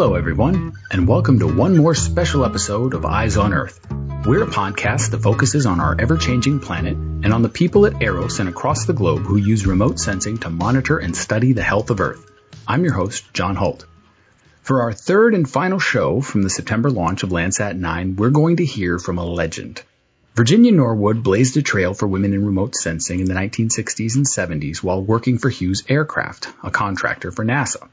Hello, everyone, and welcome to one more special episode of Eyes on Earth. We're a podcast that focuses on our ever changing planet and on the people at Eros and across the globe who use remote sensing to monitor and study the health of Earth. I'm your host, John Holt. For our third and final show from the September launch of Landsat 9, we're going to hear from a legend. Virginia Norwood blazed a trail for women in remote sensing in the 1960s and 70s while working for Hughes Aircraft, a contractor for NASA.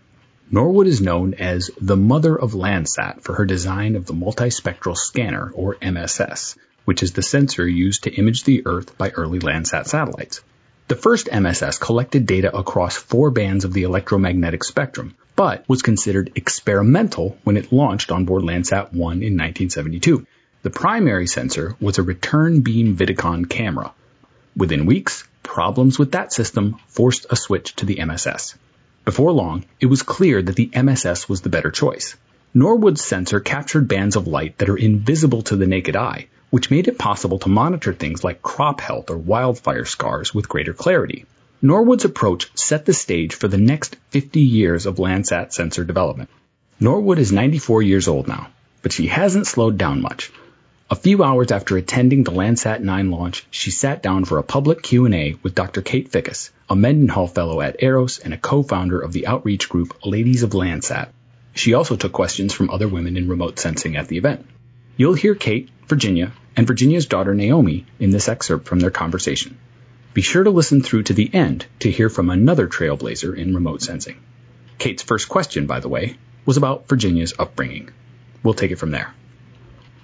Norwood is known as the mother of Landsat for her design of the multispectral scanner, or MSS, which is the sensor used to image the Earth by early Landsat satellites. The first MSS collected data across four bands of the electromagnetic spectrum, but was considered experimental when it launched on board Landsat 1 in 1972. The primary sensor was a return beam Vidicon camera. Within weeks, problems with that system forced a switch to the MSS. Before long, it was clear that the MSS was the better choice. Norwood's sensor captured bands of light that are invisible to the naked eye, which made it possible to monitor things like crop health or wildfire scars with greater clarity. Norwood's approach set the stage for the next 50 years of Landsat sensor development. Norwood is 94 years old now, but she hasn't slowed down much. A few hours after attending the Landsat 9 launch, she sat down for a public Q&A with Dr. Kate Fickas, a Mendenhall Fellow at Eros and a co-founder of the outreach group Ladies of Landsat. She also took questions from other women in remote sensing at the event. You'll hear Kate, Virginia, and Virginia's daughter Naomi in this excerpt from their conversation. Be sure to listen through to the end to hear from another trailblazer in remote sensing. Kate's first question, by the way, was about Virginia's upbringing. We'll take it from there.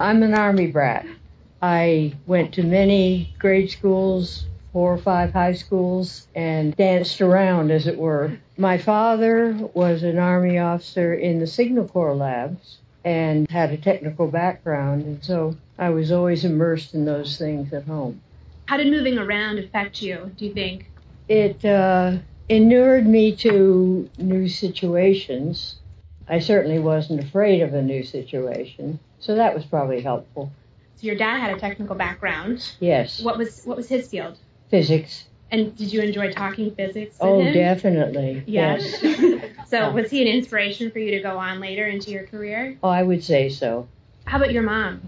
I'm an Army brat. I went to many grade schools, four or five high schools, and danced around, as it were. My father was an Army officer in the Signal Corps labs and had a technical background, and so I was always immersed in those things at home. How did moving around affect you, do you think? It uh, inured me to new situations. I certainly wasn't afraid of a new situation. So that was probably helpful. So your dad had a technical background. Yes. What was what was his field? Physics. And did you enjoy talking physics? oh, him? definitely. Yes. so was he an inspiration for you to go on later into your career? Oh, I would say so. How about your mom?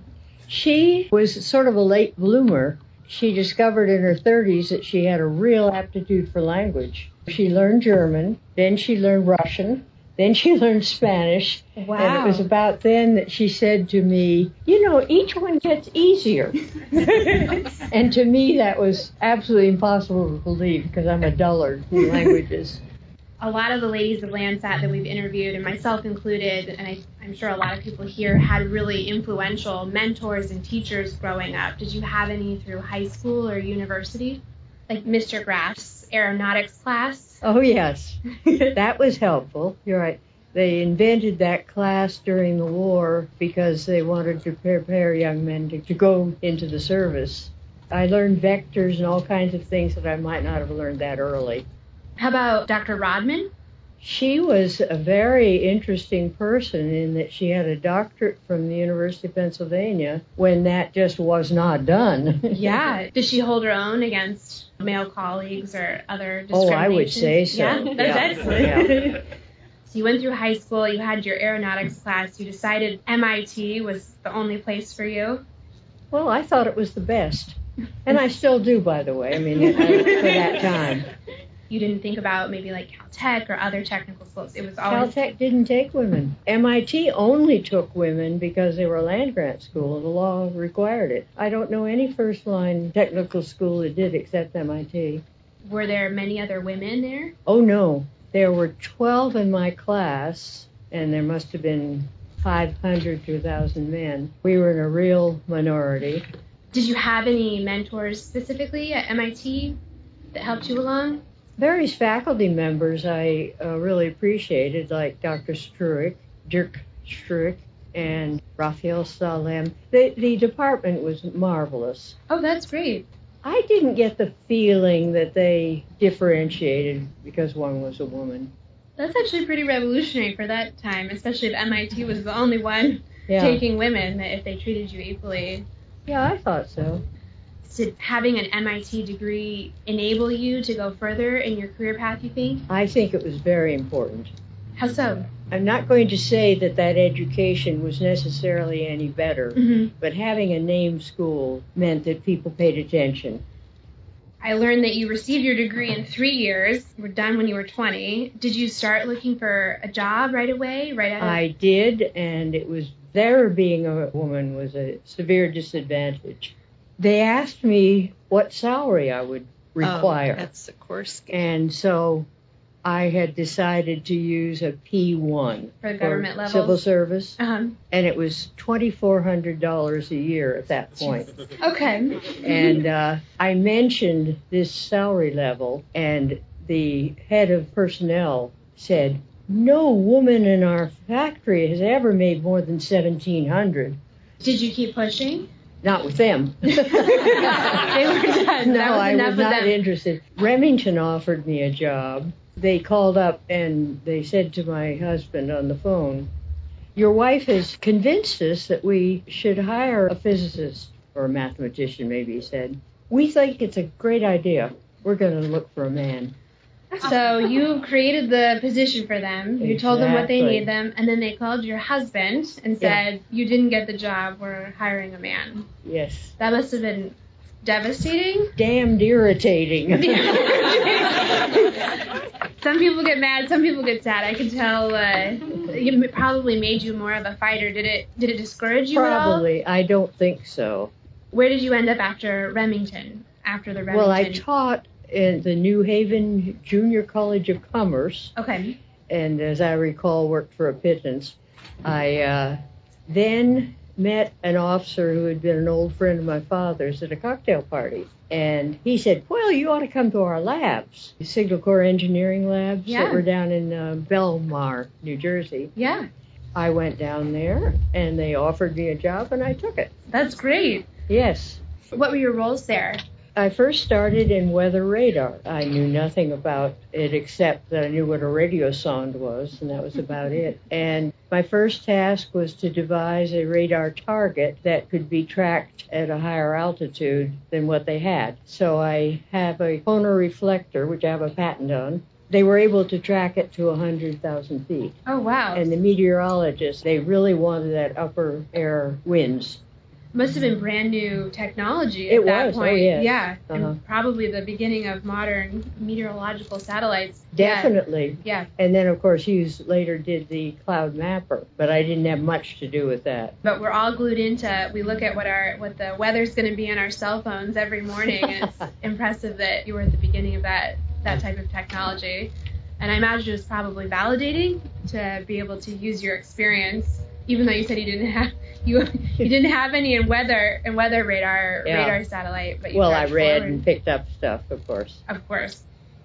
She was sort of a late bloomer. She discovered in her 30s that she had a real aptitude for language. She learned German, then she learned Russian, then she learned Spanish. Wow. And it was about then that she said to me, You know, each one gets easier. and to me, that was absolutely impossible to believe because I'm a dullard in languages. A lot of the ladies of Landsat that we've interviewed, and myself included, and I, I'm sure a lot of people here had really influential mentors and teachers growing up. Did you have any through high school or university? Like Mr. Graff's aeronautics class? Oh, yes. that was helpful. You're right. They invented that class during the war because they wanted to prepare young men to, to go into the service. I learned vectors and all kinds of things that I might not have learned that early. How about Dr. Rodman? She was a very interesting person in that she had a doctorate from the University of Pennsylvania when that just was not done. yeah. Did she hold her own against male colleagues or other Oh, I would say so. Yeah, that's Yeah. excellent. Yeah. so you went through high school, you had your aeronautics class, you decided MIT was the only place for you. Well, I thought it was the best. And I still do, by the way. I mean, I- for that time. You didn't think about maybe like Caltech or other technical schools. It was always Caltech didn't take women. MIT only took women because they were a land grant school the law required it. I don't know any first line technical school that did except MIT. were there many other women there? Oh no, there were 12 in my class and there must have been 500 to 1,000 men. We were in a real minority. Did you have any mentors specifically at MIT that helped you along? Various faculty members I uh, really appreciated, like Dr. Struik, Dirk Struik, and Raphael Salem. The, the department was marvelous. Oh, that's great. I didn't get the feeling that they differentiated because one was a woman. That's actually pretty revolutionary for that time, especially if MIT was the only one Yeah, taking women, that if they treated you equally. yeah, I thought so. Did having an MIT degree enable you to go further in your career path, you think? I think it was very important. How so? I'm not going to say that that education was necessarily any better, Mm-hmm. but having a name school meant that people paid attention. I learned that you received your degree in three years. You were done when you were 20. Did you start looking for a job right away? Right out of I did, and it was there being a woman was a severe disadvantage. They asked me what salary I would require. Oh, that's the course. And so I had decided to use a P1 For government levels? civil service, Uh-huh. and it was $2,400 a year at that point. Okay. and uh, I mentioned this salary level, and the head of personnel said, "No woman in our factory has ever made more than 1,700. Did you keep pushing? Not with them." they were done. no, was I was not interested. Remington offered me a job. They called up and they said to my husband on the phone, Your wife has convinced us that we should hire a physicist or a mathematician, maybe he said. We think it's a great idea. We're going to look for a man. So you created the position for them. You told them what they Exactly. need them, and then they called your husband and said, "You didn't get the job. We're hiring a man." Yes. That must have been devastating. Damned irritating. some people get mad, some people get sad. I can tell. Uh, it probably made you more of a fighter. Did it? Did it discourage you at all? Probably. I don't think so. Where did you end up after Remington? After the Remington. Well, I taught in the New Haven Junior College of Commerce. okay. and as I recall, worked for a pittance. I uh, then met an officer who had been an old friend of my father's at a cocktail party. And he said, Well, you ought to come to our labs, the Signal Corps engineering labs Yeah. that were down in uh, Belmar, New Jersey. Yeah, I went down there and they offered me a job and I took it. that's great. Yes. What were your roles there? I first started in weather radar. I knew nothing about it except that I knew what a radio sound was, and that was about it. And my first task was to devise a radar target that could be tracked at a higher altitude than what they had. So I have a corner reflector, which I have a patent on. They were able to track it to 100,000 feet. Oh wow. And the meteorologists, they really wanted that upper air winds. Must have been brand new technology at It that was, oh, point. yes. Yeah, Uh-huh. and probably the beginning of modern meteorological satellites. Yeah. Definitely. Yeah, And then, of course, Hughes later did the cloud mapper, but I didn't have much to do with that. but we're all glued into. We look at what our what the weather's going to be on our cell phones every morning, and it's impressive that you were at the beginning of that that type of technology. And I imagine it was probably validating to be able to use your experience, even though you said you didn't have you you didn't have any in weather in weather radar Yeah. radar satellite, but you Well, I read forward. and picked up stuff, of course. of course.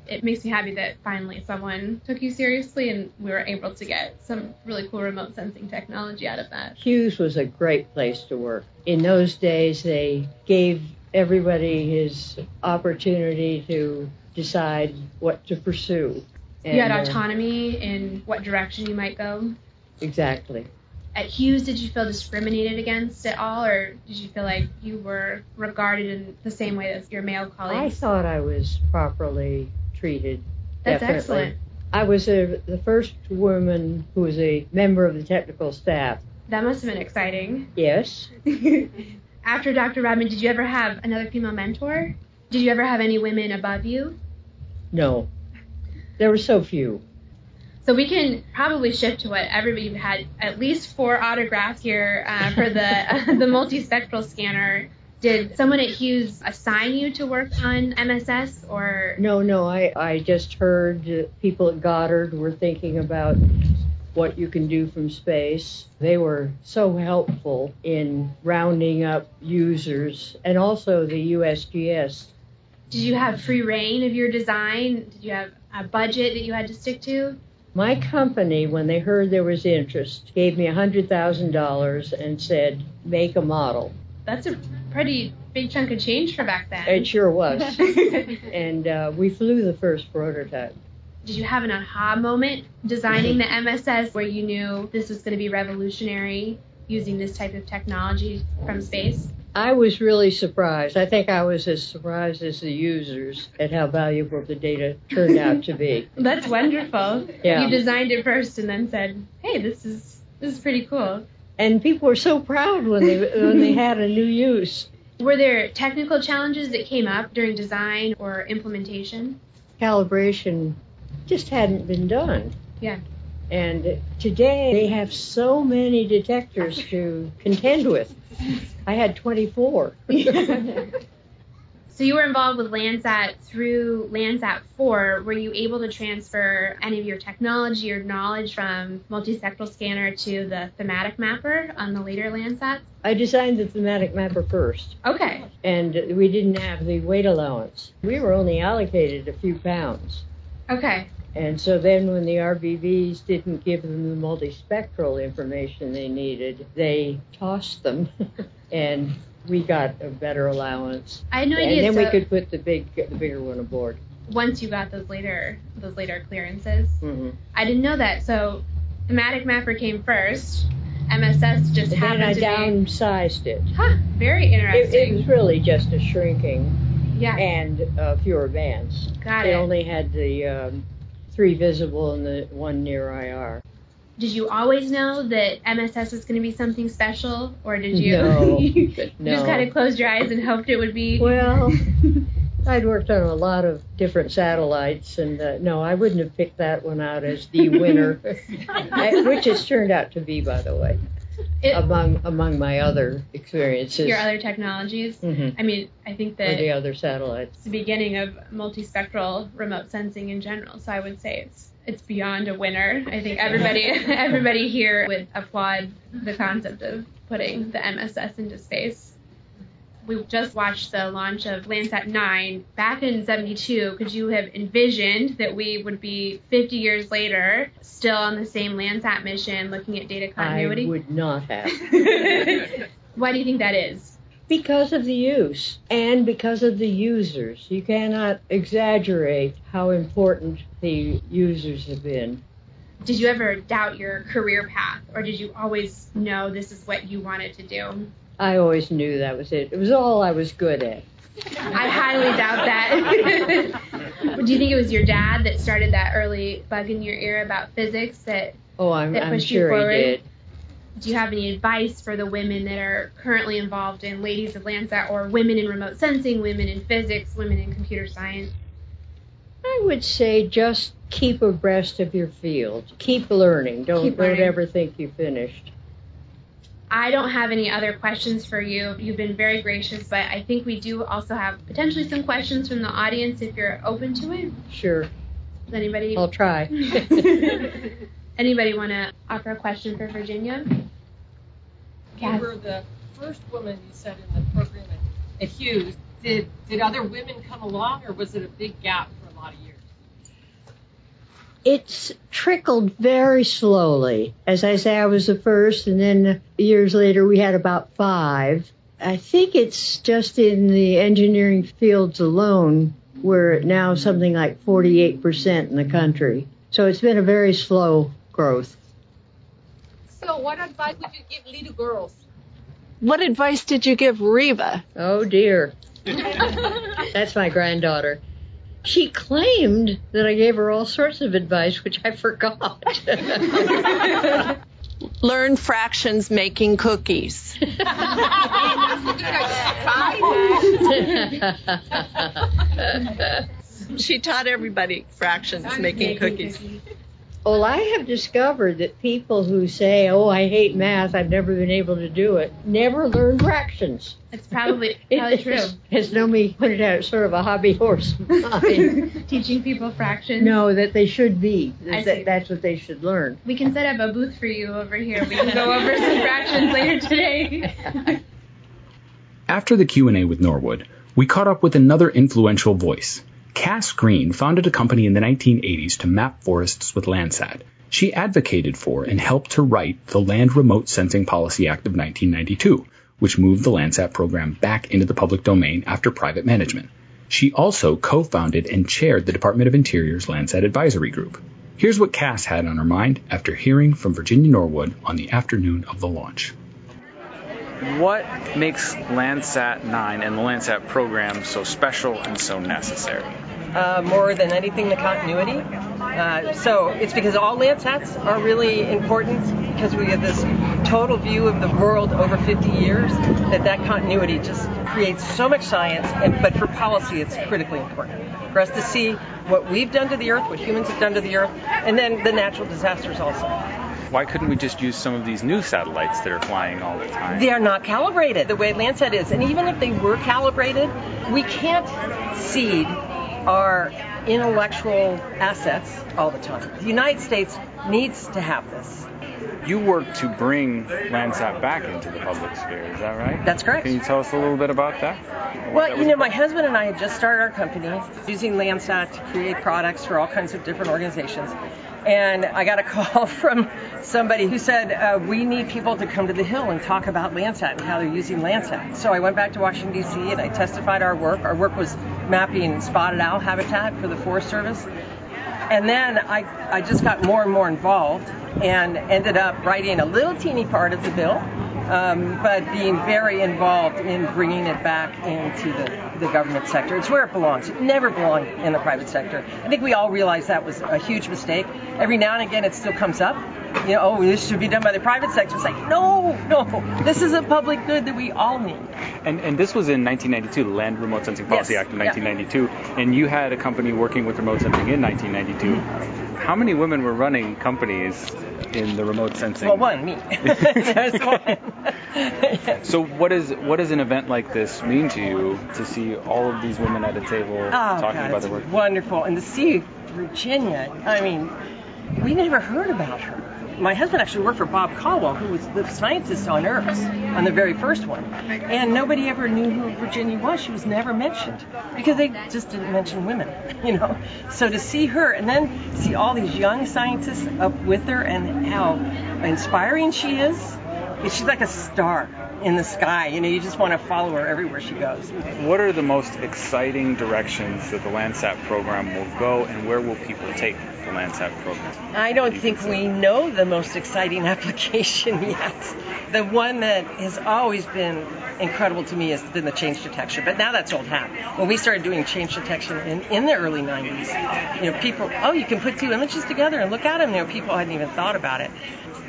It makes me happy that finally someone took you seriously and we were able to get some really cool remote sensing technology out of that. Hughes was a great place to work. In those days, they gave everybody his opportunity to decide what to pursue. you had uh, autonomy in what direction you might go. Exactly. At Hughes, did you feel discriminated against at all, or did you feel like you were regarded in the same way as your male colleagues? I thought I was properly treated. That's definitely. excellent. I was a, the first woman who was a member of the technical staff. That must have been exciting. Yes. After Dr. Rodman, did you ever have another female mentor? Did you ever have any women above you? No. There were so few. So we can probably shift to what everybody had at least four autographs here uh, for the the multispectral scanner. Did someone at Hughes assign you to work on MSS or No, no, I, I just heard people at Goddard were thinking about what you can do from space. They were so helpful in rounding up users and also the USGS. did you have free rein of your design? Did you have a budget that you had to stick to? My company, when they heard there was interest, gave me $100,000 and said, make a model. That's a pretty big chunk of change for back then. It sure was. and uh, we flew the first prototype. Did you have an aha moment designing the MSS where you knew this was going to be revolutionary using this type of technology from space? I was really surprised. I think I was as surprised as the users at how valuable the data turned out to be. That's wonderful. Yeah. You designed it first and then said, "Hey, this is this is pretty cool." And people were so proud when they when they had a new use. Were there technical challenges that came up during design or implementation? Calibration just hadn't been done. Yeah. And today they have so many detectors to contend with. I had 24. So you were involved with Landsat through Landsat 4. Were you able to transfer any of your technology or knowledge from multispectral scanner to the thematic mapper on the later Landsats? I designed the thematic mapper first, Okay. and we didn't have the weight allowance. We were only allocated a few pounds. Okay. And so then when the RBVs didn't give them the multispectral information they needed, they tossed them and we got a better allowance. I had no idea. and then so we could put the big the bigger one aboard. once you got those later those later clearances. hmm I didn't know that. So thematic mapper came first. MSS just And then I to downsized it. Huh. Very It, interesting. it was really just a shrinking yeah. and uh, fewer bands. got It it. only had the um, three visible and the one near IR. Did you always know that MSS was going to be something special, or did you? No. you No. just kind of closed your eyes and hoped it would be. Well, I'd worked on a lot of different satellites, and uh, no, I wouldn't have picked that one out as the winner, I- which it's turned out to be, by the way, It- among among my other experiences your other technologies. Mhm. I mean, I think for the other satellites. it's the beginning of multispectral remote sensing in general. So I would say it's it's beyond a winner. I think everybody everybody here would applaud the concept of putting the MSS into space. We just watched the launch of Landsat 9 back in 72. Could you have envisioned that we would be 50 years later still on the same Landsat mission looking at data continuity? I would not have. Why do you think that is? Because of the use and because of the users. You cannot exaggerate how important the users have been. Did you ever doubt your career path, or did you always know this is what you wanted to do? I always knew that was it. It was all I was good at. I highly doubt that. do you think it was your dad that started that early bug in your ear about physics? That Oh, I'm, That I'm pushed you sure he forward? did. do you have any advice for the women that are currently involved in Ladies of Landsat, or women in remote sensing, women in physics, women in computer science? I would say just keep abreast of your field. Keep learning. Don't Keep don't ever think you finished. I don't have any other questions for you. You've been very gracious, but I think we do also have potentially some questions from the audience if you're open to it. Sure, Does anybody I'll try. anybody want to offer a question for Virginia? You were the first woman you said in the program at, at Hughes. Did did other women come along, or was it a big gap for a lot of years? It's trickled very slowly. As I say, I was the first, and then years later we had about five. I think it's just in the engineering fields alone we're now something like 48% in the country. So it's been a very slow growth. So, what advice would you give little girls? What advice did you give Reva? Oh dear. That's my granddaughter. She claimed that I gave her all sorts of advice, which I forgot. Learn fractions making cookies. She taught everybody fractions making cookies. Well, I have discovered that people who say, "Oh, I hate math. I've never been able to do it," never learn fractions. It's probably probably true. As, as Naomi pointed out, it's sort of a hobby horse. Teaching people fractions. no, that they should be. I That, that's what they should learn. We can set up a booth for you over here. We can go over some fractions later today. After the Q&A with Norwood, we caught up with another influential voice. Kass Green founded a company in the 1980s to map forests with Landsat. She advocated for and helped to write the Land Remote Sensing Policy Act of 1992, which moved the Landsat program back into the public domain after private management. She also co-founded and chaired the Department of Interior's Landsat Advisory Group. Here's what Kass had on her mind after hearing from Virginia Norwood on the afternoon of the launch. What makes Landsat 9 and the Landsat program so special and so necessary? Uh, more than anything, the continuity. Uh, so it's because all Landsats are really important because we have this total view of the world over 50 years that that continuity just creates so much science. And, but for policy, it's critically important for us to see what we've done to the Earth, what humans have done to the Earth, and then the natural disasters also. Why couldn't we just use some of these new satellites that are flying all the time? They are not calibrated the way Landsat is. And even if they were calibrated, we can't cede our intellectual assets all the time. The United States needs to have this. You work to bring Landsat back into the public sphere, is that right? That's correct. Can you tell us a little bit about that? Well, you know, my husband and I had just started our company using Landsat to create products for all kinds of different organizations. And I got a call from somebody who said, uh, We need people to come to the Hill and talk about Landsat and how they're using Landsat. So I went back to Washington, D.C., and I testified our work. Our work was mapping spotted owl habitat for the Forest Service. And then I, I just got more and more involved and ended up writing a little teeny part of the bill, um, but being very involved in bringing it back into the, the government sector. It's where it belongs. It never belonged in the private sector. I think we all realize that was a huge mistake. Every now and again, it still comes up. You know, oh, this should be done by the private sector. It's like, no, no, this is a public good that we all need. And, and this was in 1992, the Land Remote Sensing Policy Yes, Act of yeah. 1992, and you had a company working with remote sensing in 1992. How many women were running companies in the remote sensing? Well, one, me. There's one. So what is what does an event like this mean to you to see all of these women at a table Oh, talking God, about their work? wonderful. And to see Virginia, I mean, we never heard about her. My husband actually worked for Bob Caldwell, who was the scientist on Earth, on the very first one. And nobody ever knew who Virginia was. She was never mentioned because they just didn't mention women, you know. So to see her and then see all these young scientists up with her and how inspiring she is, she's like a star in the sky. You know, you just want to follow her everywhere she goes. What are the most exciting directions that the Landsat program will go, and where will people take the Landsat program? I don't think we know the most exciting application yet. The one that has always been incredible to me has been the change detection, but now that's old hat. When we started doing change detection in, in the early 90s, you know, people, oh, you can put two images together and look at them. You know, people hadn't even thought about it.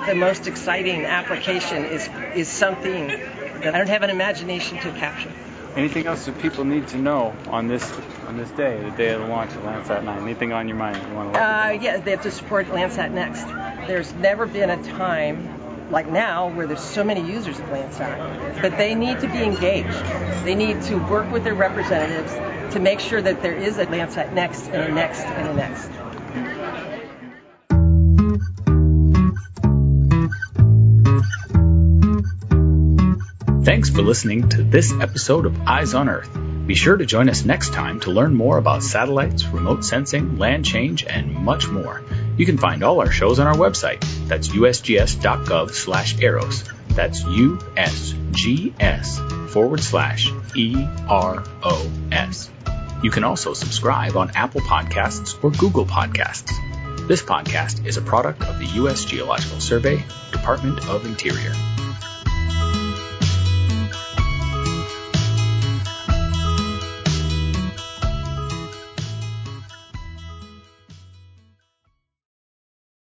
The most exciting application is is something that I don't have an imagination to capture. Anything else that people need to know on this on this day, the day of the launch of Landsat 9? Anything on your mind you want to Uh, yeah, they have to support Landsat Next. There's never been a time like now where there's so many users of Landsat, but they need to be engaged. They need to work with their representatives to make sure that there is a Landsat Next and a Next and a Next. Thanks for listening to this episode of Eyes on Earth. Be sure to join us next time to learn more about satellites, remote sensing, land change, and much more. You can find all our shows on our website. That's usgs.gov slash eros. That's USGS forward slash E R O S. You can also subscribe on Apple Podcasts or Google Podcasts. This podcast is a product of the U.S. Geological Survey, Department of Interior.